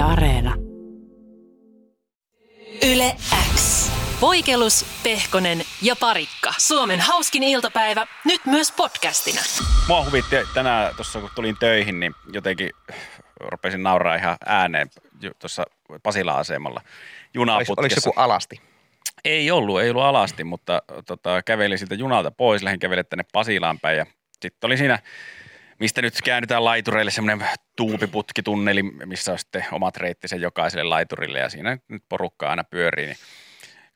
Yle Areena. Yle X. Voikelus, Pehkonen ja Parikka. Suomen hauskin iltapäivä, nyt myös podcastina. Mua huvitti tänään tuossa, kun tulin töihin, niin jotenkin rupesin nauraa ihan ääneen tuossa Pasila-asemalla junaputkessa. Oliko joku alasti? Ei ollut, ei ollut alasti, mutta tota, kävelin siltä junalta pois, lähdin kävelemään tänne Pasilaan päin ja sitten oli siinä, mistä nyt käännytään laitureille, semmoinen tuupiputkitunneli, missä on sitten omat reittisen jokaiselle laiturille ja siinä nyt porukka aina pyörii. Niin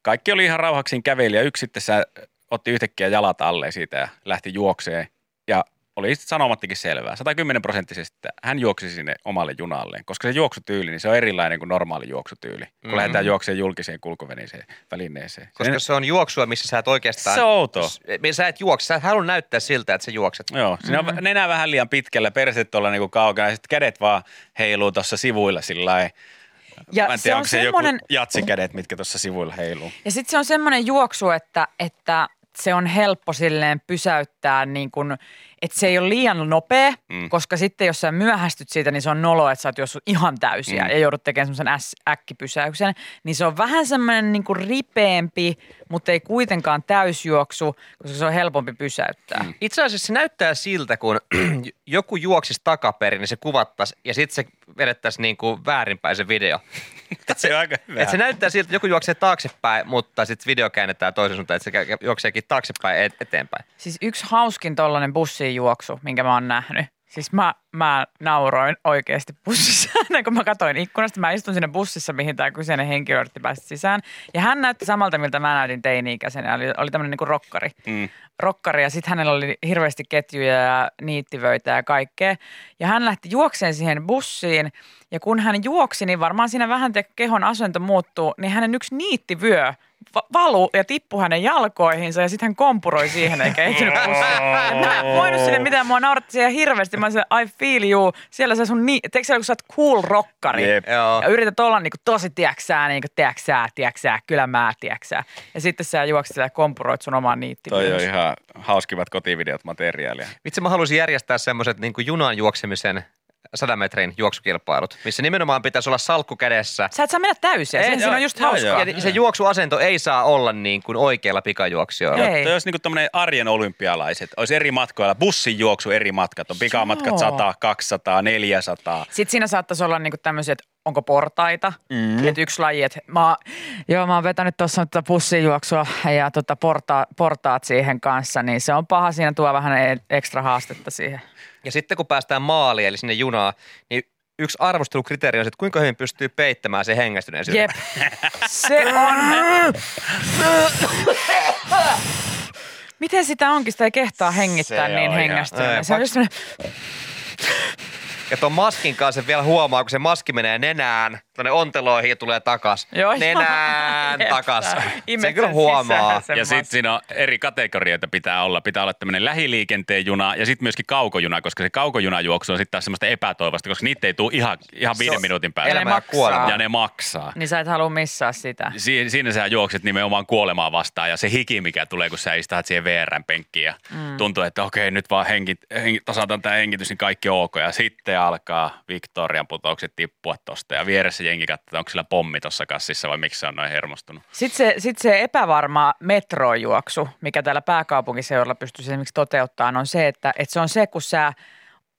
kaikki oli ihan rauhaksiin käveli ja yksi sitten otti yhtäkkiä jalat alle siitä ja lähti juokseen oli sanomattakin selvää, 110 prosenttisesti, että hän juoksi sinne omalle junalleen, koska se juoksutyyli, niin se on erilainen kuin normaali juoksutyyli, kun mm-hmm. lähdetään juokseen julkiseen kulkuveneeseen välineeseen. Koska se, se on juoksua, missä sä et oikeastaan... Se on outoa. Sä et juokse, sä et halua näyttää siltä, että sä juokset. Joo, siinä mm-hmm. on nenä vähän liian pitkällä, perse tuolla niinku kaukana, ja sitten kädet vaan heiluu tuossa sivuilla sillä lailla. Ja Mä en tiedä, se onko se semmoinen... joku jatsikädet, mitkä tuossa sivuilla heiluu. Ja sitten se on semmoinen juoksu, että, että se on helppo silleen pysäyttää niin kuin, että se ei ole liian nopea, mm. koska sitten jos sä myöhästyt siitä, niin se on nolo, että sä oot juossut ihan täysiä mm. ja joudut tekemään semmoisen äkkipysäyksen. Niin se on vähän semmoinen niin kuin ripeämpi, mutta ei kuitenkaan täysjuoksu, koska se on helpompi pysäyttää. Mm. Itse asiassa se näyttää siltä, kun joku juoksisi takaperin, niin se kuvattaisi ja sitten se vedettäisiin niin kuin väärinpäin se video. Et se, aika hyvä. Et se näyttää siltä, että joku juoksee taaksepäin, mutta sitten video käännetään toisen suuntaan, että se juokseekin taaksepäin eteenpäin. Siis yksi hauskin tollainen bussiin juoksu, minkä mä oon nähnyt. Siis mä, mä nauroin oikeasti bussissa, kun mä katsoin ikkunasta. Mä istun siinä bussissa, mihin tämä kyseinen henkilö yritti päästä sisään. Ja hän näytti samalta, miltä mä näytin teini-ikäisenä. Oli, oli tämmöinen niin rokkari. Mm. rokkari. Ja sitten hänellä oli hirveästi ketjuja ja niittivöitä ja kaikkea. Ja hän lähti juokseen siihen bussiin. Ja kun hän juoksi, niin varmaan siinä vähän te kehon asento muuttuu, niin hänen yksi niittivyö valu ja tippui hänen jalkoihinsa ja sitten hän kompuroi siihen eikä ehtinyt pussiin. Mä en voinut sinne mitään, mua nauratti siihen hirveästi. Mä sanoin, I feel you. Siellä sä sun, ni- teekö siellä, kun sä oot cool rockari Jep. ja yrität olla niinku tosi tieksää, niinku tieksää, tieksää, kyllä mä tieksää. Ja sitten sä juokset ja kompuroit sun omaan niittiin. Toi on ihan hauskivat kotivideot materiaalia. Itse mä haluaisin järjestää semmoiset niinku junan juoksemisen 100 metrin juoksukilpailut, missä nimenomaan pitäisi olla salkku kädessä. Sä et saa mennä täysin, sen siinä on just hauska. Ja se juoksuasento ei saa olla niin kuin oikealla pikajuoksijoilla. Ei. Toi olisi niin kuin arjen olympialaiset. Olisi eri matkoilla, bussin juoksu eri matkat. On pikamatkat 100, 200, 400. Sitten siinä saattaisi olla niin kuin tämmöiset, onko portaita. Mm. Että yksi laji, että mä, joo, mä oon vetänyt tuossa tuota bussijuoksua ja tota porta, portaat siihen kanssa, niin se on paha. Siinä tuo vähän e- ekstra haastetta siihen. Ja sitten kun päästään maaliin, eli sinne junaan, niin yksi arvostelukriteeri on se, että kuinka hyvin pystyy peittämään se hengästyneen Jep. Se on... Miten sitä onkin? Sitä ei kehtaa hengittää se niin hengästyneen. Se on just ja tuon maskin kanssa vielä huomaa, kun se maski menee nenään, tuonne onteloihin ja tulee takas. Joo, nenään joo. takas. Se kyllä huomaa. Ja sitten siinä on eri kategorioita pitää olla. Pitää olla tämmöinen lähiliikenteen juna ja sitten myöskin kaukojuna, koska se kaukojunajuoksu on sitten taas semmoista epätoivosta, koska niitä ei tule ihan, ihan viiden minuutin päästä. Ja ne maksaa. Ja ne maksaa. Niin sä et halua missaa sitä. Si- siinä sä juokset nimenomaan kuolemaa vastaan ja se hiki, mikä tulee, kun sä istut siihen VRn penkkiin ja mm. tuntuu, että okei, nyt vaan henkit, henkit, tasataan tämä hengitys, niin kaikki ok. Ja sitten alkaa Victorian putoukset tippua tosta ja vieressä jengi katsoo, onko sillä pommi tuossa kassissa vai miksi se on noin hermostunut. Sitten se, sit se epävarma metrojuoksu, mikä täällä pääkaupunkiseudulla pystyisi esimerkiksi toteuttamaan, on se, että, että se on se, kun sä –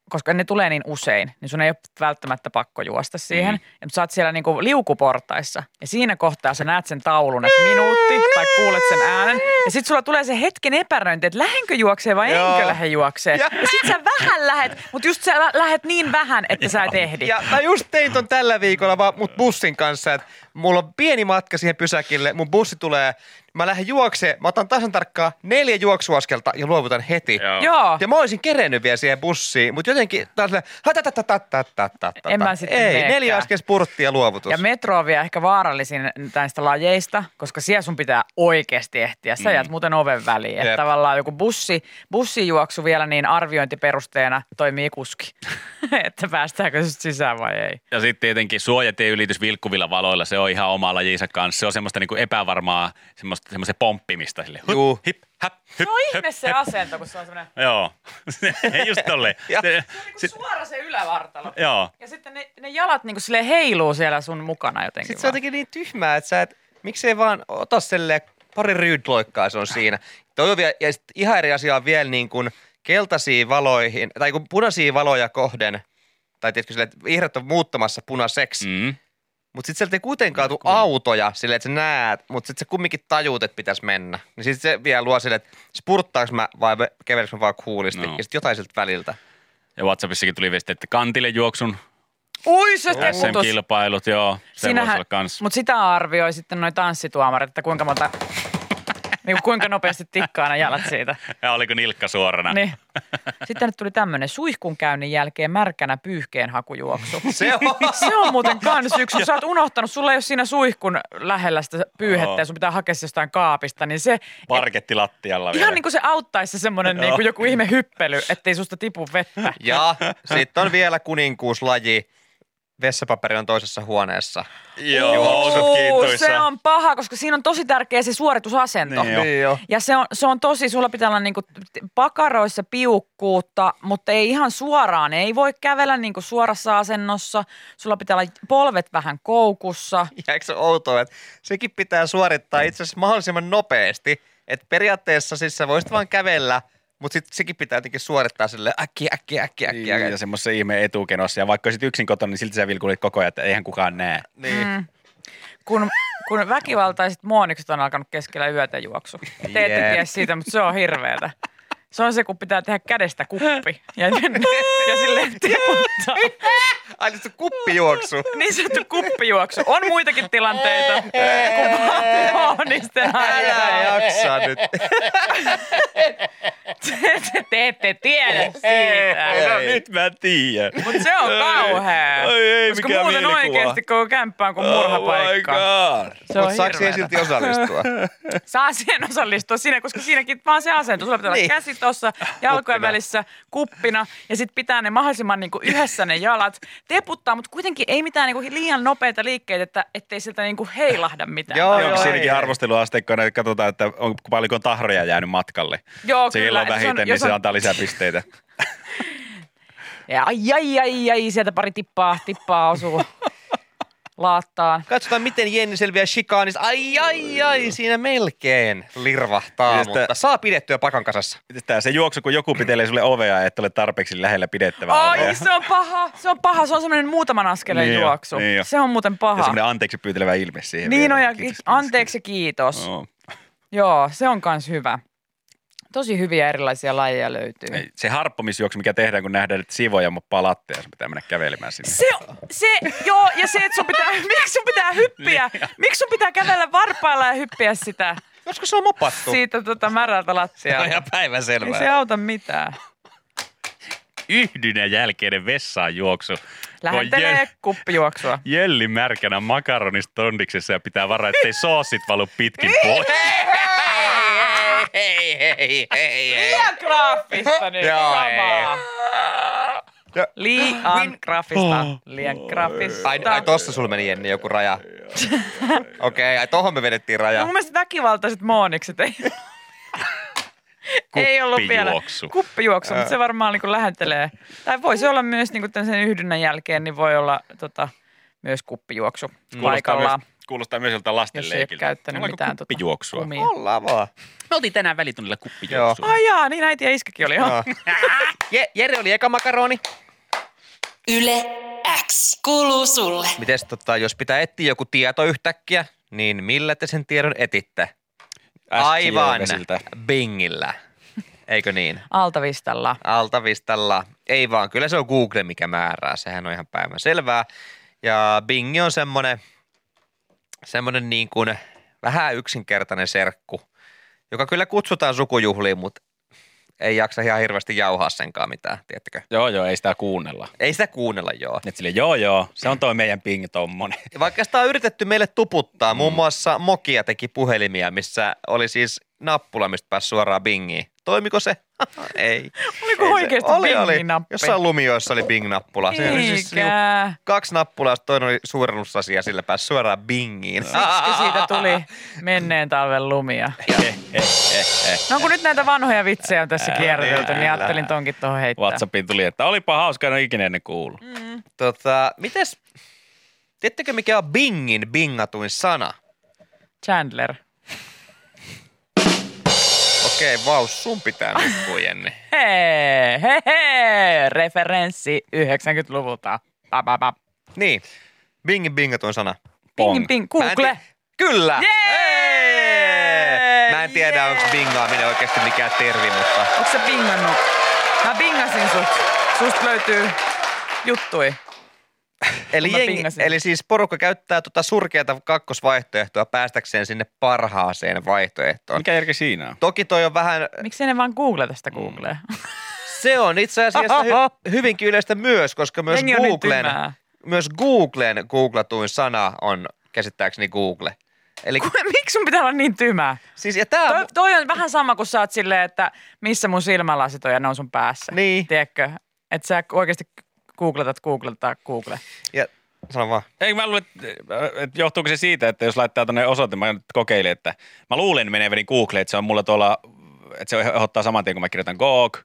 koska ne tulee niin usein, niin sun ei ole välttämättä pakko juosta siihen. Mm. Ja sä oot siellä niinku liukuportaissa ja siinä kohtaa sä näet sen taulun, että minuutti tai kuulet sen äänen. Ja sit sulla tulee se hetken epäröinti, että lähdenkö juoksee vai Joo. enkö lähde juoksee. Ja, ja sit sä vähän lähet, mutta just sä lähet niin vähän, että sä et ehdi. Ja mä just tein ton tällä viikolla vaan mut bussin kanssa, että mulla on pieni matka siihen pysäkille, mun bussi tulee mä lähden juokseen, mä otan tasan tarkkaan neljä juoksuaskelta ja luovutan heti. Joo. Joo. Ja mä olisin kerennyt vielä siihen bussiin, mutta jotenkin taas En mä sitten Ei, neljä askel spurtti ja luovutus. Ja metro on vielä ehkä vaarallisin näistä lajeista, koska siellä sun pitää oikeasti ehtiä. Sä mm. jäät muuten oven väliin. Että tavallaan joku bussi, bussijuoksu vielä niin arviointiperusteena toimii kuski. että päästäänkö se sisään vai ei. Ja sitten tietenkin suojatien ylitys vilkkuvilla valoilla, se on ihan oma lajinsa kanssa. Se on semmoista niinku epävarmaa, semmoista semmoisen pomppimista sille. Hup, Juu. hip, häp, hyp, Se on ihme se asento, kun se on semmoinen Joo, just tolleen. Ja- Se- niin sit- suora se ylävartalo. Joo, Ja sitten ne, ne jalat niin kuin heiluu siellä sun mukana jotenkin Sitten se on jotenkin niin tyhmää, että sä et, miksei vaan ota silleen pari ryydloikkaa se on siinä. Toi on vielä, ja sit ihan eri asia on vielä niin kuin keltaisiin valoihin, tai kun punaisia valoja kohden, tai tiedätkö silleen, että vihreät on muuttamassa punaiseksi, mm. Mutta sitten sieltä ei kuitenkaan tule autoja silleen, että sä näet, mutta sitten sä kumminkin tajuut, että pitäisi mennä. Niin sitten se vielä luo silleen, että spurttaaks mä vai käveleks mä vaan kuulisti, No. ja sitten jotain sieltä väliltä. Ja Whatsappissakin tuli viesti, että kantille juoksun Ui se. SM-kilpailut, joo. Se olla kans. Mutta sitä arvioi sitten noin tanssituomarit, että kuinka monta, niin kuin kuinka nopeasti tikkaa ne jalat siitä. Ja oliko nilkka suorana? Niin. Sitten tänne tuli tämmöinen suihkun käynnin jälkeen märkänä pyyhkeen hakujuoksu. Se on. Se on muuten kans yksi. Sä oot unohtanut, sulla ei ole siinä suihkun lähellä sitä pyyhettä ja sun pitää hakea se jostain kaapista, niin se Parketti lattialla vielä. ihan niin kuin se auttaisi se semmoinen niin kuin joku ihme hyppely, ettei susta tipu vettä. Ja sitten on vielä kuninkuuslaji. Vessapaperi on toisessa huoneessa. Joo, kiintuissa. se on paha, koska siinä on tosi tärkeä se suoritusasento. Niin jo. Niin jo. Ja se on, se on tosi, sulla pitää olla niinku pakaroissa piukkuutta, mutta ei ihan suoraan. Ei voi kävellä niinku suorassa asennossa. Sulla pitää olla polvet vähän koukussa. Ja eikö se outoa, että sekin pitää suorittaa itse asiassa mahdollisimman nopeasti. Että periaatteessa siis sä voisit vaan kävellä, mutta sit sekin pitää jotenkin suorittaa sille äkkiä, äkkiä, äkkiä, äkkiä. Niin, ja semmoisen ihmeen etukenossa. Ja vaikka olisit yksin kotona, niin silti sä vilkulit koko ajan, että eihän kukaan näe. Niin. Mm. Kun, kun väkivaltaiset muonikset on alkanut keskellä yötä juoksu. Te ette Jep. tiedä siitä, mutta se on hirveetä. Se on se, kun pitää tehdä kädestä kuppi ja, ja silleen tiputtaa. Ai se kuppijuoksu. Niin sanottu kuppijuoksu. On muitakin tilanteita, kun muonisten Älä jaksa nyt. te, te, te ette tiedä siitä. No nyt mä tiedän. Mutta se on kauhea. Ai ei, Koska mikä muuten mielikuva. oikeasti koko kämppä on kuin murhapaikka. Oh my god. Se on saako siihen silti osallistua? Saa siihen osallistua siinä, koska siinäkin vaan se asento. Sulla pitää olla Niin. Tuossa jalkojen Kuppina. välissä kuppina ja sitten pitää ne mahdollisimman niinku yhdessä ne jalat teputtaa, mutta kuitenkin ei mitään niinku liian nopeita liikkeitä, että ettei sieltä niinku heilahda mitään. Joo, Onko joo, siinäkin ei. arvosteluasteikkoina, että katsotaan, että on, paljonko tahroja jäänyt matkalle. Joo, Se kyllä. on vähiten, Se on- niin jos se on- antaa lisää pisteitä. Ja ai, ai, ai, ai, sieltä pari tippaa, tippaa osuu laattaan. Katsotaan, miten Jenni selviää shikaanista. Ai, ai, ai, siinä melkein lirvahtaa, Ja sitä- mutta saa pidettyä pakan kasassa. Tää se juoksu, kun joku pitelee sulle ovea, että ole tarpeeksi lähellä pidettävää ovea. Ai, se on paha, se on paha, se on semmoinen muutaman askeleen Niin jo, juoksu. niin jo. se on muuten Ja paha. semmoinen anteeksi pyytelevä ilme siihen. Niin on, vielä. ja Kiitos, kiitos, anteeksi ja kiitos. kiitos. Joo. Joo, se on kans hyvä. Tosi hyviä erilaisia lajeja löytyy. Ei, Se harppomisjuoksu, mikä tehdään, kun nähdään, että sivoja moppaa lattea, sun pitää mennä kävelemään sinne. Se, se, joo, ja se, että sun pitää, miksi sun pitää hyppiä? Miksi sun pitää kävellä varpailla ja hyppiä sitä, Koska se on mopattu. siitä tota märältä Se on ihan Ei päivänselvää. se auta mitään. Yhdyn jälkeinen vessaan juoksu. kun Lähentelee Jel- kuppijuoksua. Jelli märkänä makaronista tondiksessa ja pitää varaa, ettei soosit valu pitkin pois. Hei, hei, hei, hei. Liian graafista nyt. Joo. Ja- Liian graafista. Liian graafista. Ai, ai tossa sulla meni Jenni joku raja. Okei, ai tohon me vedettiin No raja. mun mielestä väkivaltaiset moonikset ei, ei ollut vielä. Kuppijuoksu. Kuppijuoksu, mutta se varmaan niin lähentelee. Tai voisi olla myös niin sen yhdynnän jälkeen, niin voi olla tota, myös kuppijuoksu Kuulostaa paikallaan. Kuulostaa myös joltain lasten Jos ei käyttänyt Ollaanko mitään tota, kuppijuoksua. kumia. Ollaan vaan. Me oltiin tänään välitunnilla kuppijuoksua. Ai jaa, niin äiti ja iskäkin oli. Joo. Je, Jere oli eka makaroni. Yle X kuuluu sulle. Mites tota, jos pitää etsiä joku tieto yhtäkkiä, niin millä te sen tiedon etitte? Aivan. Bingillä. Eikö niin? Altavistalla. Altavistalla. Ei vaan, kyllä se on Google, mikä määrää. Sehän on ihan päivän selvää. Ja Bing on semmoinen, semmoinen niin kuin vähän yksinkertainen serkku, joka kyllä kutsutaan sukujuhliin, mutta ei jaksa ihan hirveästi jauhaa senkaan mitään, tiedättekö? Joo, joo, ei sitä kuunnella. Ei sitä kuunnella joo. Et sille, joo, joo, se on toi meidän ping tommonen. Vaikka sitä on yritetty meille tuputtaa, muun muassa Mokia teki puhelimia, missä oli siis nappula, mistä pääsi suoraan bingiin. Toimiko se? Ei. Oliko Ei oikeasti oli, oli. Bing-nappi? Jossain lumioissa oli Bing-nappula. Se oli siis niinku kaksi nappulaa, ja toinen oli suurennusasia, sillä pääsi suoraan Bingiin. Siksikö siitä tuli menneen talven lumia? No kun nyt näitä vanhoja vitsejä on tässä kierrelty, niin ajattelin tonkin tuohon heittää. WhatsAppiin tuli, että olipa hauska, en ole ikinä ennen kuullut. Tota, mites, tiedättekö mikä on Bingin bingatuin sana? Chandler. Okei, vau, sun pitää nukkua, Jenni. Hei, hei, hei, referenssi 90-luvulta. Pa, pa, pa. Niin, Bingin bingatuin sana. Pong. Mä en Google. ti- Kyllä! Jee! Mä en tiedä, Jee! onko bingaaminen oikeasti mikään tervi, mutta Onko se bingannut? Mä bingasin sut. Susta löytyy juttui. Eli, jengi, eli siis porukka käyttää tota surkeata kakkosvaihtoehtoa päästäkseen sinne parhaaseen vaihtoehtoon. Mikä järki siinä on? Toki toi on vähän, Miksi ne vaan googleta sitä Googlea? se on itse asiassa hy, hyvinkin yleistä myös, koska myös Jengi Googlen, myös Googlen googlatuin sana on käsittääkseni Google. Eli Miksi sun pitää olla niin tymää? siis, ja tää, Toi, toi on vähän sama kuin sä oot silleen, että missä mun silmälasit on ja ne on sun päässä. Niin. Tiedätkö? Että sä oikeasti googletat, googletat, google. ja, sano vaan. Ei, mä luulen, että, että johtuuko se siitä, että jos laittaa tuonne osoite, mä nyt kokeilin, että mä luulen meneväni Google, että se on mulla tuolla, että se ehdottaa saman tien, kun mä kirjoitan Goog,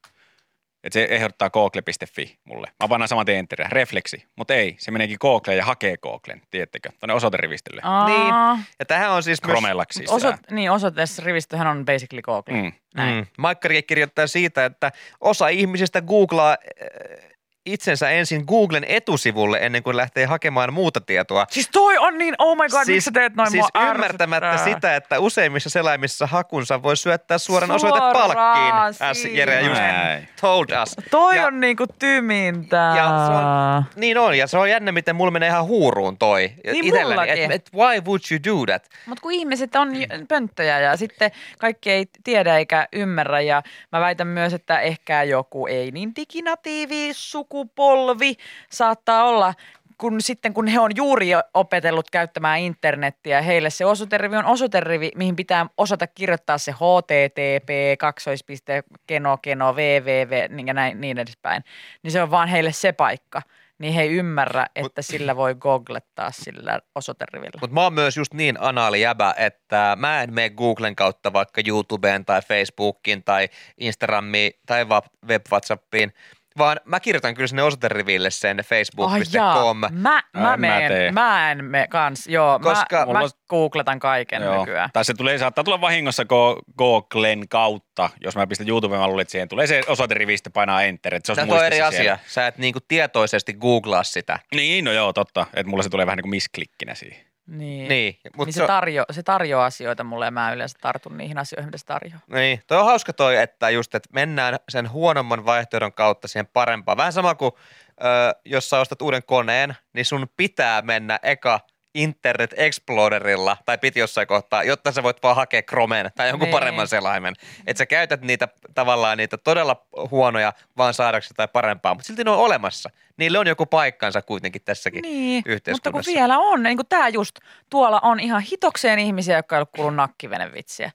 että se ehdottaa google.fi mulle. Mä pannaan saman tien enteriä, refleksi, mutta ei, se meneekin Googleen ja hakee Googlen, tiedättekö, tuonne osoiterivistölle. Aa, Niin. Ja tähän on siis myös... Chromellaksi siis Oso, niin, osoitteessa rivistöhän on basically Google. Mm. Näin. Mm. Maikkarikin kirjoittaa siitä, että osa ihmisistä googlaa äh, itsensä ensin Googlen etusivulle ennen kuin lähtee hakemaan muuta tietoa. Siis toi on niin, oh my god, miksi sä teet noin siis mua ymmärtämättä ärsyttää. sitä, että useimmissa selaimissa hakunsa voi syöttää suoran Suoraan osoitepalkkiin. As siihen. Jere just Näin. told us. Toi ja, on niinku tymintä. Ja se on- Niin on, ja se on jännä, miten mulla menee ihan huuruun toi. Niin Itselläni, et, et why would you do that? Mutta kun ihmiset on pönttöjä ja sitten kaikki ei tiedä eikä ymmärrä ja mä väitän myös, että ehkä joku ei niin diginatiivi sukupolvi saattaa olla, kun sitten kun he on juuri opetellut käyttämään internettiä, heille se osoiterivi on osoiterivi, mihin pitää osata kirjoittaa se http, kaksoispiste, keno, keno, www, niin ja näin, niin edespäin. Niin se on vaan heille se paikka. Niin he ei ymmärrä, että sillä voi googlettaa sillä osoiterivillä. Mutta mä oon myös just niin anaali jäbä, että mä en mene Googlen kautta vaikka YouTubeen tai Facebookiin tai Instagramiin tai web WhatsAppiin, vaan mä kirjoitan kyllä sinne osoiteriville sen facebook.com. jaa, mä, mä, En mä tee. meen, mä en me kans, joo, Koska mä, mulla mä googletan kaiken Joo. nykyään. Tai se tulee, saattaa tulla vahingossa Go- Googlen kautta, jos mä pistän YouTubeen, mä luulen, että siihen tulee se osoiterivistä painaa enter, että se on eri muistissa asia. siellä. Sä et niinku tietoisesti googlaa sitä. Niin, no joo, totta. Että mulla se tulee vähän niin kuin misklikkinä siihen. Niin, Niin, mutta niin se, se, tarjo, se tarjoaa asioita mulle ja mä yleensä tartun niihin asioihin, mitä se tarjoaa. niin, toi on hauska toi, että just, että mennään sen huonomman vaihtoehdon kautta siihen parempaan. Vähän sama kuin, ö, jos sä ostat uuden koneen, niin sun pitää mennä eka Internet Explorerilla, tai piti jossain kohtaa, jotta sä voit vaan hakea Chromen tai jonkun Niin. paremman selaimen. Että sä käytät niitä tavallaan niitä todella huonoja vaan saadaksesi tai parempaa, mutta silti ne on olemassa. Niille on joku paikkansa kuitenkin tässäkin Niin, mutta kun yhteiskunnassa. vielä on, niin kuin tämä just, tuolla on ihan hitokseen ihmisiä, jotka ei ole kuullut nakkivenevitsiä.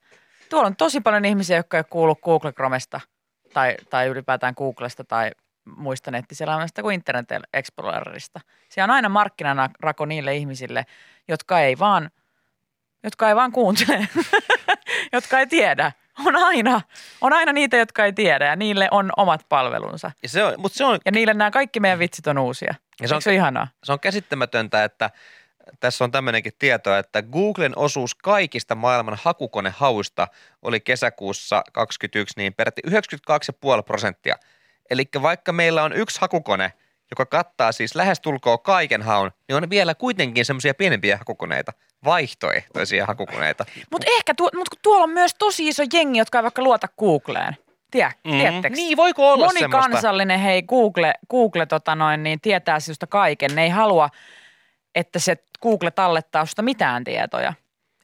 Tuolla on tosi paljon ihmisiä, jotka ei ole kuullut Google Chromesta tai, tai ylipäätään Googlesta tai muista nettiselaimesta kuin Internet Explorerista. Siellä on aina markkinarako niille ihmisille, jotka ei vaan, jotka ei vaan kuuntele, jotka ei tiedä. On aina, on aina niitä, jotka ei tiedä ja niille on omat palvelunsa. Ja se on, mutta se on, Ja niille nämä kaikki meidän vitsit on uusia. Ja se on- se ole ihanaa? se on käsittämätöntä, että tässä on tämmöinenkin tieto, että Googlen osuus kaikista maailman hakukonehauista oli kesäkuussa 2021 niin peräti 92,5 prosenttia. Eli vaikka meillä on yksi hakukone, joka kattaa siis lähestulkoon kaiken haun, niin on vielä kuitenkin semmoisia pienempiä hakukoneita, vaihtoehtoisia hakukoneita. Mutta ehkä tuo, mut kun tuolla on myös tosi iso jengi, jotka ei vaikka luota Googleen. Tiedä, mm. Niin, voiko olla semmoista? Monikansallinen, hei Google, Google tota noin, niin tietää sinusta kaiken. Ne ei halua, että se Google tallettaa sinusta mitään tietoja,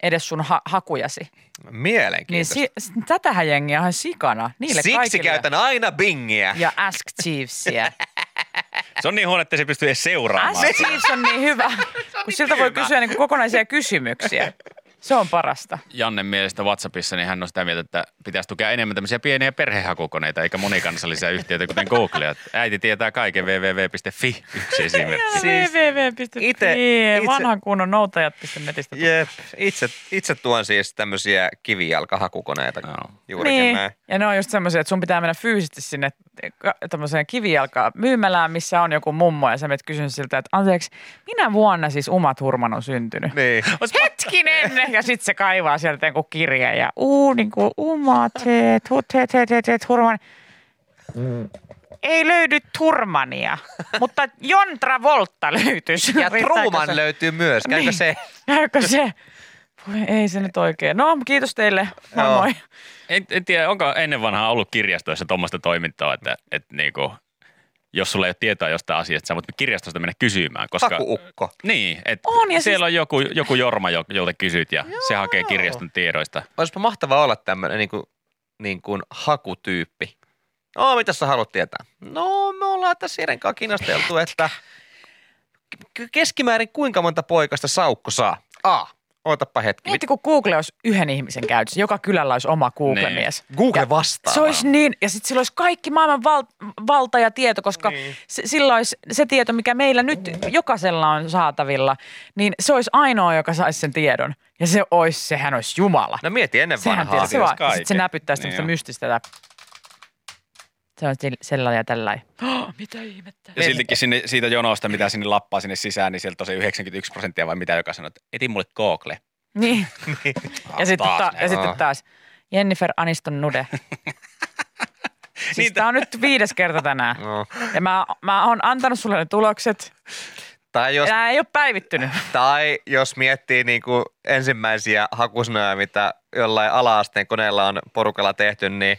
edes sun ha- hakujasi. Niin Mielenkiintoista. si- s- tätähän jengiä on ihan sikana. Niille Siksi kaikille. käytän aina Bingiä. Ja Ask Jeevesia. Se on niin huono, että se pystyy edes seuraamaan. Ask Jeeves on niin hyvä, kun siltä voi kysyä niin kokonaisia kysymyksiä. Se on parasta. Jannen mielestä WhatsAppissa, niin hän on sitä mieltä, että pitäisi tukea enemmän tämmöisiä pieniä perhehakukoneita, eikä monikansallisia yhtiöitä, kuten Google. Että Äiti tietää kaiken www.fi, yksi esimerkki. Siis www.fi, itse- vanhan kunnon noutajat.netistä. Jep, itse, itse tuon siis tämmöisiä kivijalkahakukoneita Joo. juurikin Niin, näin. ja ne on just semmoisia, että sun pitää mennä fyysisesti sinne tämmöiseen kivijalkaan myymälään, missä on joku mummo, ja sä menet kysyn siltä, että anteeksi, minä vuonna siis Uma Thurman on syntynyt? Niin. Hetkinen! Ja sitten se kaivaa sieltä joku kirja ja uu, niin kuin Uma, te, tu, te, te, te, te, Thurman. Ei löydy Turmania, mutta Jon Travolta löytyisi. Ja Truman se? löytyy myös, käykö Niin. se? Käykö se? Voi, ei se nyt oikein. No, kiitos teille. Moi Joo. moi. En, en tiedä, onko ennen vanhaa ollut kirjastoissa tuommoista toimintaa, että, että niinku, jos sulla ei ole tietoa jostain asiasta, sä voit kirjastosta mennä kysymään. Koska, Hakuukko. Niin, että On, ja siellä siis- on joku, joku Jorma, jo- jolta kysyt ja se hakee kirjaston tiedoista. Olisipa mahtavaa olla tämmöinen niin kuin, niin kuin hakutyyppi. No, mitä sä haluat tietää? No, me ollaan tässä Iren kanssa kiinnosteltu, että keskimäärin kuinka monta poikasta saukko saa? A. Ootappa hetki. Mieti, kun Google olisi yhden ihmisen käytössä. Joka kylällä olisi oma Google-mies. Google Ja vastaa. Se olisi niin, ja sitten sillä olisi kaikki maailman val, valta ja tieto, koska Niin. niin. se, sillä olisi se tieto, mikä meillä nyt jokaisella on saatavilla, niin se olisi ainoa, joka saisi sen tiedon. Ja se olisi, sehän olisi Jumala. No mieti ennen Sehän vanhaa. tietää, se vaan, kaiken. sit se näpyttäisi Niin niin mystistä. Se on sellainen ja tällainen. Oh, mitä ihmettä? Ja siltikin sinne, siitä jonosta, mitä sinne lappaa sinne sisään, niin sieltä on se 91 prosenttia vai mitä, joka sanoo, että eti mulle Google. Niin. ja, sitten taas ta- ja sitten Ah. taas Jennifer Aniston nude. siis Niitä- tämä on nyt viides kerta tänään. No. Ja mä, mä oon antanut sulle ne tulokset. Tai jos, Nämä ei ole päivittynyt. tai jos miettii niin kuin ensimmäisiä hakusanoja, mitä jollain ala-asteen koneella on porukalla tehty, niin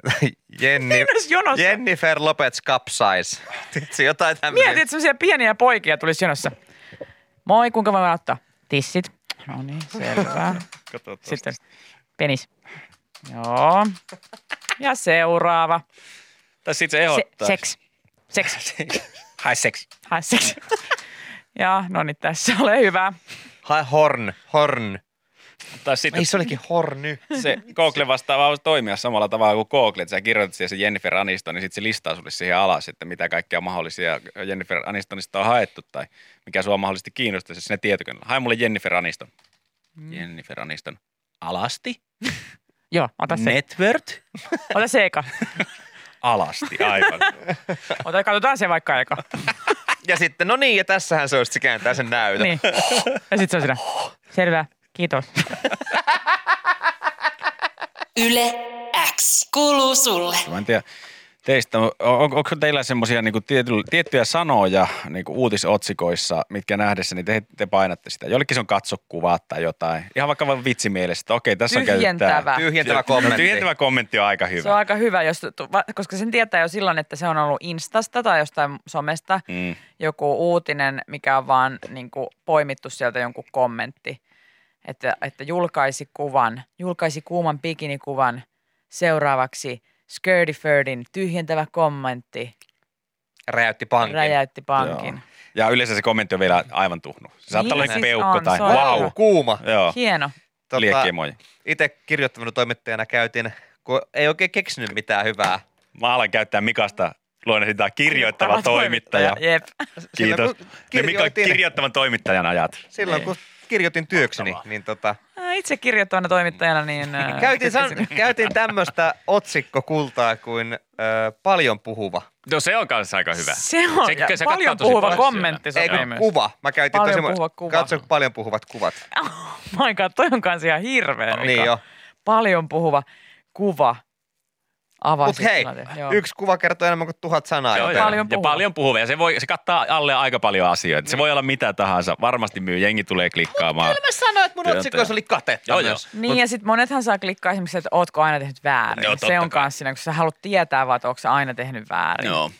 Jenni, jonossa. Jennifer Lopez Capsize. Tiedätkö, jotain tämmöisiä. Mietit, että sellaisia pieniä poikia tulisi jonossa. Moi, kuinka voin ottaa? Tissit. No niin, selvä. Sitten penis. Joo. Ja seuraava. Tai sitten se Se, ehdottaa. seks. Seks. Hai sex. Hae seks. Ja no niin, tässä ole hyvä. Hai horn, horn. Tai sitten Ei se olikin horny. se Google vastaava voisi toimia samalla tavalla kuin Google, että sä kirjoitat siihen se Jennifer Aniston, niin sitten se listaa sulle siihen alas, että mitä kaikkea mahdollisia Jennifer Anistonista on haettu tai mikä sua mahdollisesti kiinnostaisi sinne tietokoneella. Hae mulle Jennifer Aniston. Mm. Jennifer Aniston. Alasti? Joo, ota se. Network? Ota se eka. Alasti, aivan. Ota, katsotaan se vaikka eka. Ja sitten, no niin, ja tässähän se olisi, se kääntää sen näytön. Niin. Ja sitten se on siinä. Selvä. Kiitos. Yle X kuuluu sulle. Mä en tiedä teistä, on, on, onko teillä semmoisia niin tiettyjä sanoja niin uutisotsikoissa, mitkä nähdessä, niin te, te painatte sitä. Jollekin se on katsokuvat tai jotain. Ihan vaikka vain vitsimielessä, että okei, tässä on Tyhjentävä. Tyhjentävä kommentti. Tyhjentävä kommentti on aika hyvä. Se on aika hyvä, jos, koska sen tietää jo silloin, että se on ollut Instasta tai jostain somesta Mm. joku uutinen, mikä on vaan niin kuin, poimittu sieltä jonkun kommentti. Että, että julkaisi kuvan, julkaisi kuuman bikinikuvan seuraavaksi Skirty Ferdin tyhjentävä kommentti Räjäytti pankin. räjäytti pankin. Joo. Ja yleensä se kommentti on vielä aivan tuhnu. Se saattaa Niin, olla siis peukku on, tai wow. Kuuma. Joo, Hieno. Tota. Itse kirjoittavana toimittajana käytin, kun ei oikein keksinyt mitään hyvää. Mä alan käyttää Mikasta luonnehditaan kirjoittava Kirjoittava toimittaja. Jep. Silloin, Kiitos. kun Ne Mika kirjoitin, kirjoittavan toimittajan ajat. silloin kun kirjoitin työkseni, Mahtavaa. niin tota, Itse kirjoittavana toimittajana, niin... käytin, san, käytin tämmöistä otsikkokultaa kuin ö, paljon puhuva. No se on kanssa aika hyvä. Se on, Se- se paljon puhuva paljon kommentti Ei sopii kun kuva. Mä käytin Paljon tosi puhuva kuva. Katso paljon puhuvat kuvat. Oh my god, toi on kanssa ihan hirveä. Niin jo. Paljon puhuva kuva. Mutta hei. Joo. yksi kuva kertoo enemmän kuin tuhat sanaa. Joo, joten-. Paljon ja paljon puhuva. Ja se, voi, se kattaa alle aika paljon asioita. Se voi olla mitä tahansa. Varmasti myy. Jengi tulee klikkaamaan. Kyllä mä sanoin, että mun otsikoissa oli katetta Joo, joo. Niin ja sitten monethan saa klikkaa esimerkiksi, että ootko aina tehnyt väärin. Joo, se on kai. kanssa siinä, kun sä haluat tietää vaan, että onko sä aina tehnyt väärin. Joo.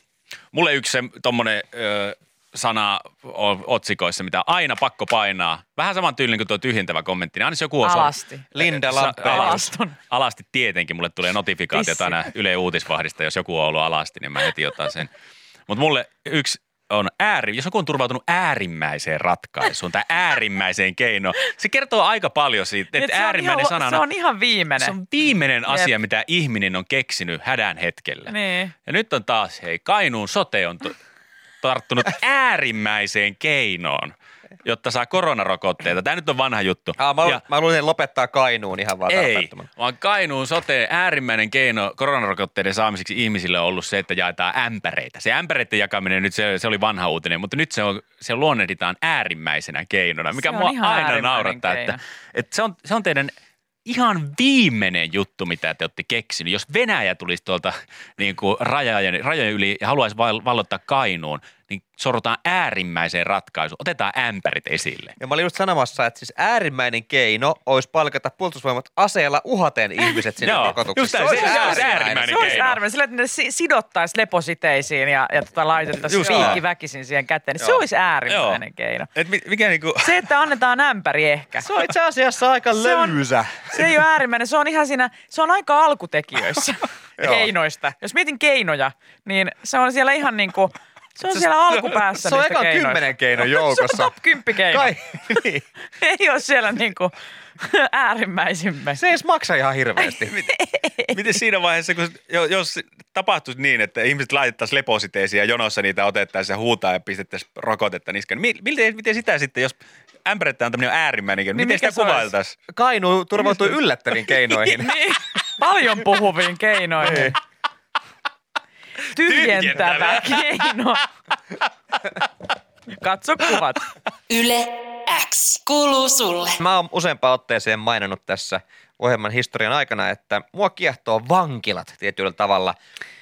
Mulle yksi se tommonen ö, sana otsikoissa, mitä aina pakko painaa. Vähän saman tyylinen kuin tuo tyhjentävä kommentti. Niin aina jos joku on Alasti. Linda Lampeen. Alaston. Alasti tietenkin. Mulle tulee notifikaatiota Tissi. aina Yle Uutisvahdista, jos joku on ollut alasti, niin mä heti otan sen. Mutta mulle yksi on ääri, jos joku on turvautunut äärimmäiseen ratkaisuun tai äärimmäiseen keinoon, se kertoo aika paljon siitä, Et että se on äärimmäinen ihan, sanana, Se on ihan viimeinen. se on viimeinen asia, Jep. mitä ihminen on keksinyt hädän hetkellä. Niin. Ja nyt on taas, hei, Kainuun sote on t- tarttunut äärimmäiseen keinoon, jotta saa koronarokotteita. Tämä nyt on vanha juttu. Ah, mä, Ja- mä luulin lopettaa Kainuun ihan vaan ei, vaan Kainuun sote äärimmäinen keino koronarokotteiden saamiseksi ihmisille on ollut se, että jaetaan ämpäreitä. Se ämpäreiden jakaminen nyt se, se oli vanha uutinen, mutta nyt se, on, se luonnehditaan äärimmäisenä keinona, mikä Se on mua ihan aina naurattaa, keino. että, että se, on, se on teidän ihan viimeinen juttu, mitä te olette keksinyt. Jos Venäjä tulisi tuolta niin kuin rajojen, rajojen yli ja haluaisi val- vallottaa Kainuun, niin sorrutaan äärimmäiseen ratkaisuun. Otetaan ämpärit esille. Ja mä olin just sanomassa, että siis äärimmäinen keino olisi palkata puolustusvoimat aseella uhaten ihmiset sinne Joo, rokotuksiin. just näin, se- se olisi äärimmäinen Se olisi keino. äärimmäinen. Sillä, että ne si- sidottaisiin lepositeisiin ja, ja tota, laitettaisiin piikki väkisin siihen käteen. Niin se Joo. olisi äärimmäinen keino. Et mi- mikä niinku, Se, että annetaan ämpäri ehkä. Se on itse asiassa aika Se on- löysä. Se ei ole äärimmäinen, se on ihan siinä, se on aika alkutekijöissä Joo. keinoista. Jos mietin keinoja, niin se on siellä ihan niin kuin, se on siellä alkupäässä Se on keinoista. kymmenen keinon Se on joukossa. top 10 keino. Kai, niin. Ei ole siellä niin kuin äärimmäisimmä. Se ei edes maksa ihan hirveästi. miten siinä vaiheessa, kun jo- jos tapahtuisi niin, että ihmiset laitettaisiin lepositeisiin ja jonossa niitä otettaisiin ja huutaa ja pistettäisiin rokotetta niskaan, niin mi- miten, miten sitä sitten, jos ämpärettä on tämmöinen äärimmäinen keino, Niin miten sitä kuvailtaisiin? Kainu turvautui yllättäviin keinoihin. Niin, paljon puhuviin keinoihin. Tyhjentävä keino. Katso kuvat. Yle X kuuluu sulle. Mä oon useampaan otteeseen maininnut tässä ohjelman historian aikana, että mua kiehtoo vankilat tietyllä tavalla.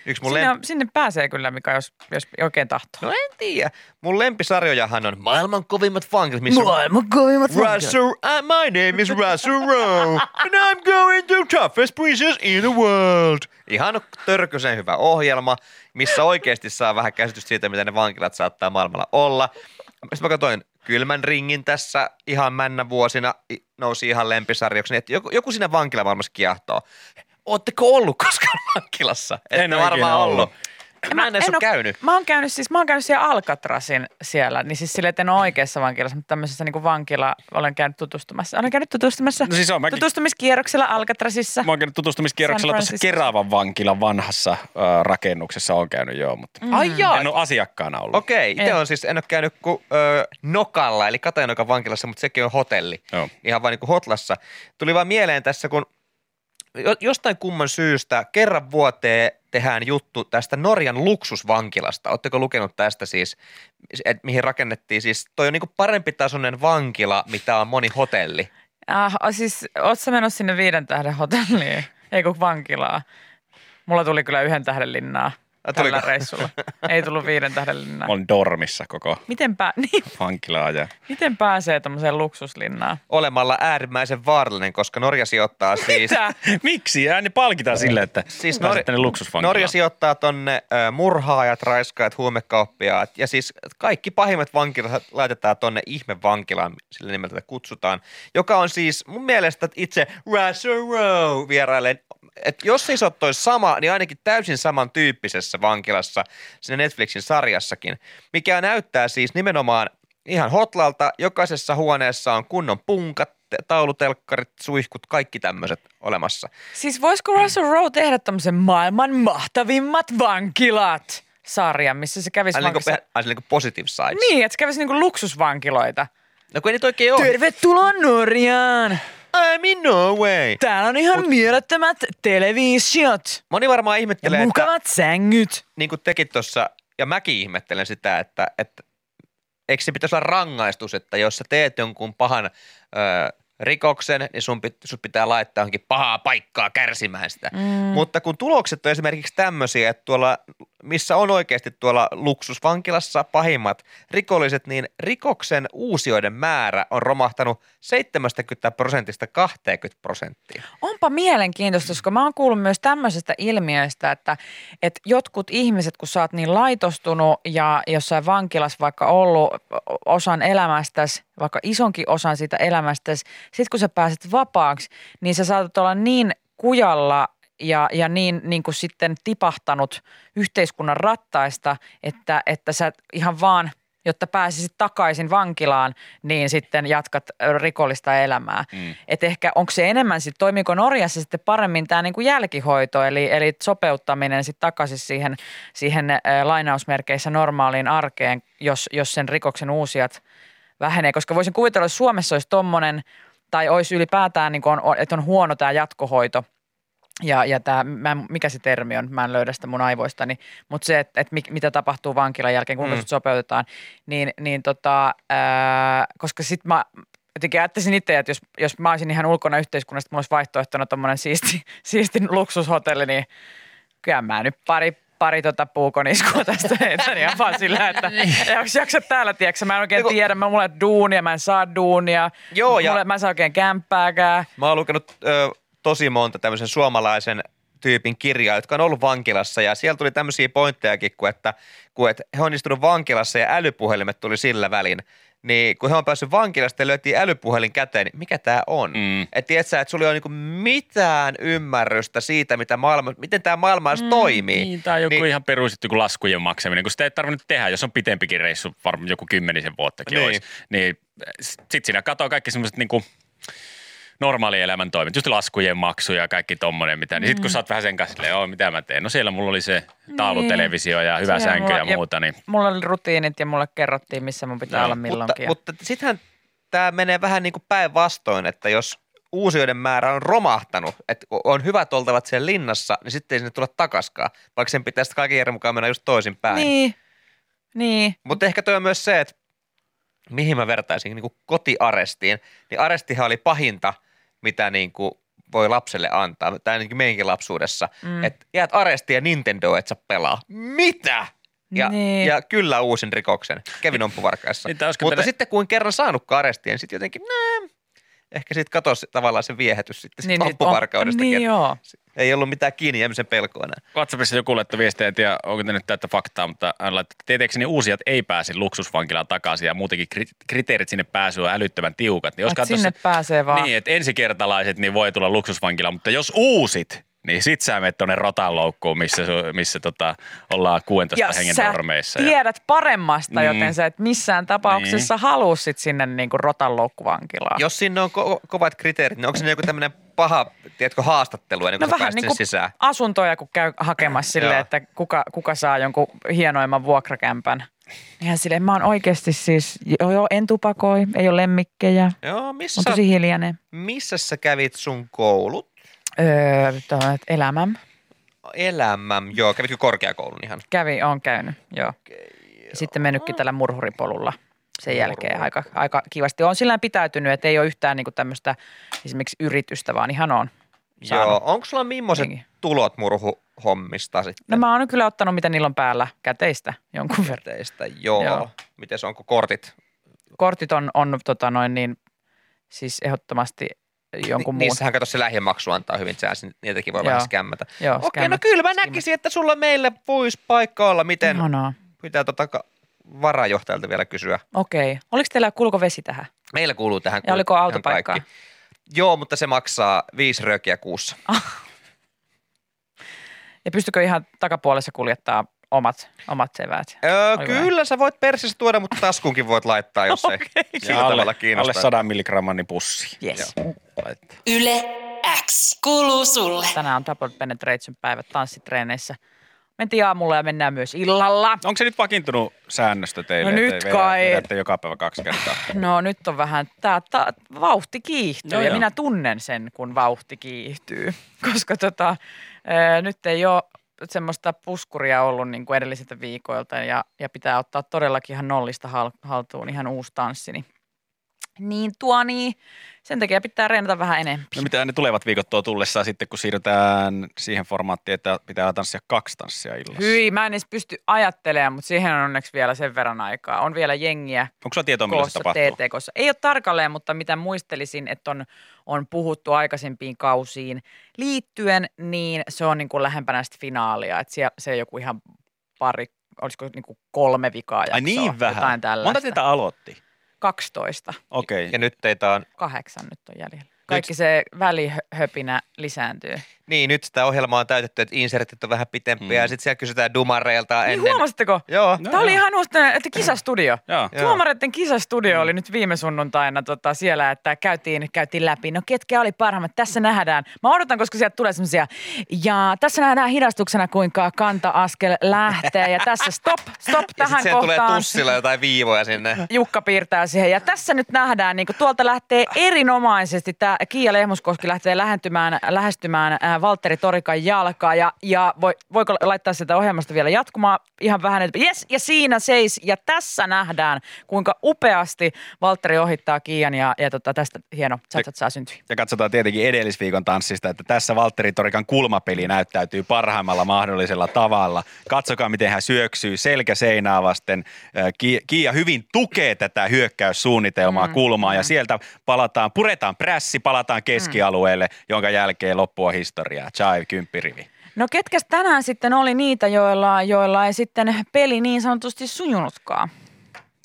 Yksi mun Sinne, lempi... sinne pääsee kyllä, mikä jos, jos oikein tahtoo. No en tiedä. Mun lempisarjojahan on maailman kovimmat vankilat, missä Maailman kovimmat Russell, uh, my name is Russell Rowe, and I'm going to toughest prisons in the world. Ihan törkysen hyvä ohjelma, missä oikeasti saa vähän käsitys siitä, mitä ne vankilat saattaa maailmalla olla. Sitten mä katsoin Kylmän ringin tässä ihan männä vuosina, nousi ihan lempisarjoksi, niin että joku, joku siinä vankilamaailmassa kiehtoo. Ootteko ollut koskaan vankilassa? En Ette ole ikinä varmaan ollut. ollut. Mä en edes ole oo- käynyt. Mä oon käynyt siis, mä oon käynyt siellä Alcatrasin siellä, niin siis silleen, että en ole oikeassa vankilassa, mutta tämmöisessä niin vankila, olen käynyt tutustumassa. Olen käynyt tutustumassa No siis on, mäkin- tutustumiskierroksella Alcatrasissa. Mä oon käynyt tutustumiskierroksella tuossa. Keravan vankilan vanhassa äh, rakennuksessa on käynyt joo, mutta Mm. Ai jaa, en ole asiakkaana ollut. Okei, itse En. on siis, en ole käynyt kuin ö, Nokalla, eli Katajanokan vankilassa, mutta sekin on hotelli. Joo. Ihan vain niin kuin Hotlassa. Tuli vaan mieleen tässä, kun jo- jostain kumman syystä kerran vuoteen tehdään juttu tästä Norjan luksusvankilasta. Oletteko lukenut tästä siis, että mihin rakennettiin siis, toi on niin kuin parempi tasoinen vankila, mitä on moni hotelli. Ah, siis, oot sä menossa sinne viiden tähden hotelliin? Ei kun vankilaa. Mulla tuli kyllä yhden tähden linnaa tällä tuliko? reissulla. Ei tullut viiden tähden linnaa. Olin dormissa koko Miten, pää, niin, vankilaa ja miten pääsee tämmöiseen luksuslinnaan? Olemalla äärimmäisen vaarallinen, koska Norja sijoittaa siis... Mitä? Miksi? Ja ne palkitaan sille, että Siis Norja, tänne luksusvankilaan. Norja sijoittaa tonne murhaajat, raiskaajat, huumekauppiaat ja siis kaikki pahimmat vankilat laitetaan tonne ihmevankilaan, sillä nimeltä tätä kutsutaan, joka on siis mun mielestä itse Russell Rowe vierailen. Et jos ole toi sama, niin ainakin täysin samantyyppisessä vankilassa siinä Netflixin sarjassakin, mikä näyttää siis nimenomaan ihan hotlalta. Jokaisessa huoneessa on kunnon punkat, taulutelkkarit, suihkut, kaikki tämmöiset olemassa. Siis voisiko Russell Rowe tehdä tämmöisen maailman mahtavimmat vankilat sarjan, missä se kävisi Ai niin vankilassa? kuin, niin kuin positive sides. Niin, että se kävisi niinku luksusvankiloita. No kun ei niitä oikein ole. Tervetuloa Norjaan! I'm Norway. Täällä on ihan mielettömät televisiot Moni varmaan ja ihmettelee, että mukavat sängyt. niin kuin tekin tuossa, ja mäkin ihmettelen sitä, että, että eikö se pitäisi olla rangaistus, että jos sä teet jonkun pahan ö, rikoksen, niin sun, pit, sun pitää laittaa johonkin pahaa paikkaa kärsimään sitä. Mm. Mutta kun tulokset on esimerkiksi tämmöisiä, että tuolla, missä on oikeasti tuolla luksusvankilassa pahimmat rikolliset, niin rikoksen uusioiden määrä on romahtanut 70 prosentista 20 prosenttia. Onpa mielenkiintoista, koska mä oon kuullut myös tämmöisestä ilmiöistä, että, että jotkut ihmiset, kun sä oot niin laitostunut ja jossain vankilassa vaikka ollut osan elämästäsi, vaikka isonkin osan siitä elämästäsi, sit kun sä pääset vapaaksi, niin sä saatat olla niin kujalla ja, ja niin, niin kuin sitten tipahtanut yhteiskunnan rattaista, että, että sä ihan vaan, jotta pääsisit takaisin vankilaan, niin sitten jatkat rikollista elämää. Mm. Et ehkä onko se enemmän sitten, toimiko Norjassa sitten paremmin tämä niinku jälkihoito, eli, eli sopeuttaminen sitten takaisin siihen, siihen ä, lainausmerkeissä normaaliin arkeen, jos, jos sen rikoksen uusijat vähenee. Koska voisin kuvitella, että Suomessa olisi tommonen, tai olisi ylipäätään, niin on, että on huono tämä jatkohoito, ja, ja tämä, mä, mikä se termi on, mä en löydä sitä mun aivoistani, mutta se, että, että mit- mitä tapahtuu vankilan jälkeen, kuinka Mm. mm. sopeutetaan, niin, niin tota, ää, koska sitten mä jotenkin ajattelisin itse, että jos, jos mä olisin ihan ulkona yhteiskunnasta, mulla olisi vaihtoehtona tommonen siisti, siisti luksushotelli, niin kyllä mä nyt pari pari tota puukoniskua tästä heitän ihan vaan sillä, että jaksa, jaksa täällä, tiedätkö, mä en oikein Eiku- tiedä, mä mulla ei duunia, mä en saa duunia, Joo, ja- mulle, mä en saa oikein kämppääkään. Mä oon lukenut ö, tosi monta tämmöisen suomalaisen tyypin kirjaa, jotka on ollut vankilassa ja siellä tuli tämmöisiä pointtejakin, kun että, kun että he on istunut vankilassa ja älypuhelimet tuli sillä välin, niin kun he on päässyt vankilasta ja löytiin älypuhelin käteen, niin mikä tämä on? Mm. Että tiedät sä, että sulla ei ole niinku mitään ymmärrystä siitä, mitä maailma, miten tämä maailma edes toimii. Niin, tai joku Niin- ihan perusjuttu kuin laskujen maksaminen, kun sitä ei tarvinnut tehdä, jos on pitempikin reissu, varmaan joku kymmenisen vuottakin Niin. olisi. Niin sitten siinä katoo kaikki semmoiset niinku normaali elämän toimet, just laskujen maksu ja kaikki tommonen mitä. Niin sitten kun sä oot vähän sen kanssa silleen, "Oo, mitä mä teen? No siellä mulla oli se taulutelevisio ja hyvä Niin. Siellä sänky mulla- ja muuta. Niin. Mulla oli rutiinit ja mulle kerrottiin, missä mun pitää Joo. olla Mutta, milloinkin. mutta sittenhän tämä menee vähän niin kuin päinvastoin, että jos uusioiden määrä on romahtanut, että on hyvät oltavat siellä linnassa, niin sitten ei sinne tulla takaskaan, vaikka sen pitäisi kaiken järjen mukaan mennä just toisinpäin. niin, niin. Mutta ehkä toi on myös se, että mihin mä vertaisin niin kuin kotiarestiin, niin arestihan oli pahinta, mitä niin kuin voi lapselle antaa, tai ainakin meidänkin lapsuudessa, Mm. että jäät arestiin ja Nintendo et saa pelaa. Mitä? Ja, Niin. ja kyllä uusin rikoksen, Kevin Ompuvarkaissa. Niin, tai olisiko Mutta tälle- sitten kun kerran saanut arestiin, niin sitten jotenkin, nää, ehkä sitten katosi tavallaan se viehätys sitten niin, sit loppuvarkaudestakin. Niin joo. Ei ollut mitään kiinni jäämisen pelkoa enää. WhatsAppissa joku laittoi viestiä, en tiedä onko tämä nyt täyttä faktaa, mutta hän laittoi, että tietääkseni uusijat ei pääse luksusvankilaan takaisin ja muutenkin kri- kriteerit sinne pääsyä on älyttömän tiukat. Niin Et olisikohan sinne pääsee vaan. Niin, että ensikertalaiset niin voi tulla luksusvankilaan, mutta jos uusit, niin sit sä menet tuonne rotanloukkuun, missä, su- missä tota, ollaan 16 hengen sä normeissa. Ja, tiedät paremmasta, Mm. joten sä et missään tapauksessa niin. halua sit sinne niinku rotanloukkuvankilaan. Jos sinne on ko- kovat kriteerit, niin onko se joku tämmöinen paha, tiedätkö, haastattelu ennen kuin No sä vähän niin sinne kuin sisään? asuntoja, kun käy hakemassa silleen, Joo. että kuka, kuka saa jonkun hienoimman vuokrakämpän. Ihan silleen, mä oon oikeasti siis, joo, joo en tupakoi, ei ole lemmikkejä, Joo, missä, on tosi hiljainen. missä sä kävit sun koulut? Öö, tuo, elämän. Elämän, joo, kävitkö korkeakoulun ihan? Kävi, on käynyt, joo. Sitten mennytkin tällä murhuripolulla sen jälkeen aika, aika kivasti. On sillä pitäytynyt, että ei ole yhtään niinku tämmöistä esimerkiksi yritystä, vaan ihan on. saanut. Joo, onko sulla millaiset Niin. tulot murhuhommista sitten? No mä oon kyllä ottanut, mitä niillä on päällä, käteistä jonkun verran. Teistä, joo. Joo. joo. Mites onko kortit? Kortit on, on tota noin niin, siis ehdottomasti jonkun Ni- muun. Niissähän kato se lähimaksu antaa hyvin sääsin, niitäkin voi Joo. vähän skämmätä. Joo, Okei, no skämmät. kyllä mä näkisin, että sulla meille voisi paikka olla. Miten Ihanaa. pitää tota varajohtajalta vielä kysyä. Okei. Oliko teillä kulko vesi tähän? Meillä kuuluu tähän Ja oliko autopaikkaa? kaikki. Joo, mutta se maksaa viisi röökiä kuussa. Ja pystykö ihan takapuolessa kuljettaa omat, omat seväät? Öö, kyllä sä voit persissä tuoda, mutta taskuunkin voit laittaa, jos ei Okei. sillä alle, tavalla alle kiinnostaa. 100 milligramman niin pussi. Yes. Laittaa. Yle X kuuluu sulle. Tänään on Double Penetration päivät tanssitreeneissä. Mentiin aamulla ja mennään myös illalla. Onko se nyt vakiintunut säännöstö teille? No nyt vedä- kai. Vedätte joka päivä kaksi kertaa. No nyt on vähän, tää, tää vauhti kiihtyy Joo, ja joo. minä tunnen sen, kun vauhti kiihtyy. Koska tota, ää, nyt ei ole semmoista puskuria ollut niin kuin edellisiltä viikoilta ja, ja pitää ottaa todellakin ihan nollista hal, haltuun ihan uusi tanssi. Niin, niin tuo niin, sen takia pitää reenata vähän enemmän. No mitä ne tulevat viikot tuo tullessaan sitten, kun siirrytään siihen formaattiin, että pitää tanssia kaksi tanssia illassa? Hyi, mä en edes pysty ajattelemaan, mutta siihen on onneksi vielä sen verran aikaa. On vielä jengiä Onko sulla tietoa, milloin se tapahtuu? TTKssa. Ei ole tarkalleen, mutta mitä muistelisin, että on, on puhuttu aikaisempiin kausiin liittyen, niin se on niin kuin lähempänä sitä finaalia. Että siellä, se on joku ihan pari, olisiko niin kuin kolme vikaa jaksoa. Ai niin vähän. Monta teitä aloitti? 12. Okei. Ja nyt teitä on, Kahdeksan nyt on jäljellä. Kaikki se välihöpinä lisääntyy. Niin, nyt sitä ohjelmaa on täytetty, että insertit on vähän pitempiä mm. ja sitten siellä kysytään dumareilta Niin ennen. huomasitteko? Joo. No, Tämä oli joo. ihan uusi, että kisastudio. Tuomareiden kisastudio oli nyt viime sunnuntaina tota, siellä, että käytiin, käytiin läpi. No ketkä oli parhaimmat? Tässä nähdään. Mä odotan, koska sieltä tulee semmoisia. Ja tässä nähdään hidastuksena, kuinka kanta-askel lähtee. Ja tässä stop, stop Ja tähän sitten siellä tulee kohtaan. tussilla jotain viivoja sinne. Jukka piirtää siihen. Ja tässä nyt nähdään, niin tuolta lähtee erinomaisesti, tämä Kiia Lehmuskoski lähtee lähentymään, lähestymään ää, Valtteri Torikan jalkaa. Ja, ja voi, voiko laittaa sieltä ohjelmasta vielä jatkumaan ihan vähän, että yes, ja siinä seis. Ja tässä nähdään, kuinka upeasti Valtteri ohittaa Kiian ja, ja tota, tästä hieno satsat saa syntyä. Ja katsotaan tietenkin edellisviikon tanssista, että tässä Valtteri Torikan kulmapeli näyttäytyy parhaimmalla mahdollisella tavalla. Katsokaa, miten hän syöksyy selkä seinää vasten. Äh, Ki- Kiia hyvin tukee tätä hyökkäyssuunnitelmaa mm, kulmaa ja sieltä palataan, puretaan prässi, palataan keskialueelle, jonka jälkeen loppua historiaa. Chai, kymppirivi. No ketkäs tänään sitten oli niitä, joilla, joilla ei sitten peli niin sanotusti sujunutkaan?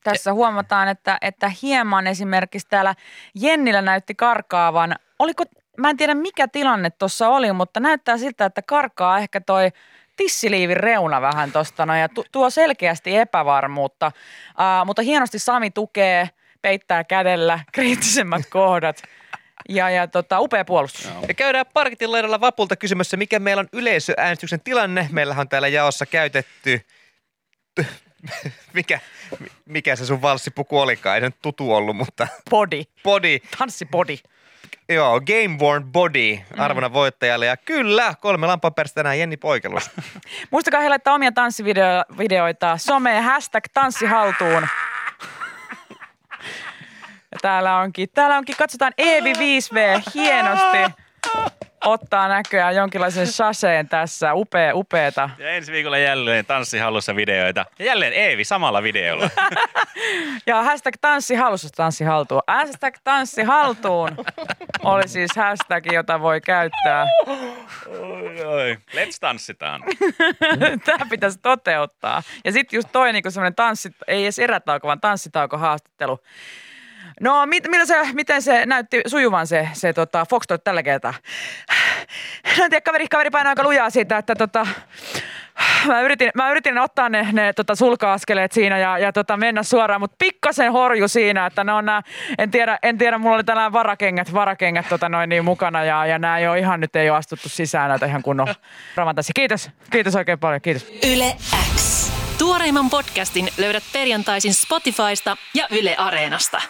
Tässä huomataan, että, että hieman esimerkiksi täällä Jennillä näytti karkaavan. Oliko, mä en tiedä mikä tilanne tuossa oli, mutta näyttää siltä, että karkaa ehkä toi tissiliivin reuna vähän tuosta no, ja tu- tuo selkeästi epävarmuutta. Uh, mutta hienosti Sami tukee, peittää kädellä kriittisemmät kohdat ja, ja tota, upea puolustus. Ja käydään parkitin laidalla vapulta kysymässä, mikä meillä on yleisöäänestyksen tilanne. Meillähän on täällä jaossa käytetty, mikä, mikä se sun valssipuku olikaan, ei se nyt tutu ollut, mutta Body, body, tanssibody. joo, Game Worn Body arvona voittajalle. Ja kyllä, kolme lampaperstä tänään Jenni Poikelus. Muistakaa he laittaa omia tanssivideoita someen, hashtag tanssihaltuun. Ja täällä onkin, täällä onkin, katsotaan Eevi 5V hienosti ottaa näköjään jonkinlaisen saseen tässä. Upea, upeeta. Ja ensi viikolla jälleen tanssihallussa videoita. Ja jälleen Eevi samalla videolla. Ja hashtag tanssi halussa tanssi haltuun. Hashtag tanssi haltuun oli siis hashtag, jota voi käyttää. oi, oi. Let's tanssitaan. Tämä pitäisi toteuttaa. Ja sitten just toi niinku semmoinen tanssi, ei edes erätauko, vaan tanssitauko haastattelu. No, mit, millä se, miten se näytti sujuvan se, se tota, Foxtrot tällä kertaa? No en tiedä, kaveri, kaveri painaa aika lujaa siitä, että tota, mä yritin, mä yritin ottaa ne, ne tota, sulka-askeleet siinä ja, ja tota, mennä suoraan, mutta pikkasen horju siinä, että ne on nää, en tiedä, en tiedä, mulla oli tällainen varakengät, varakengät tota, noin niin mukana ja, ja nämä ei ole ihan, nyt ei ole astuttu sisään näitä ihan kunnon ravantassi. Kiitos, kiitos oikein paljon, kiitos. Yle X. Tuoreimman podcastin löydät perjantaisin Spotifysta ja Yle Areenasta.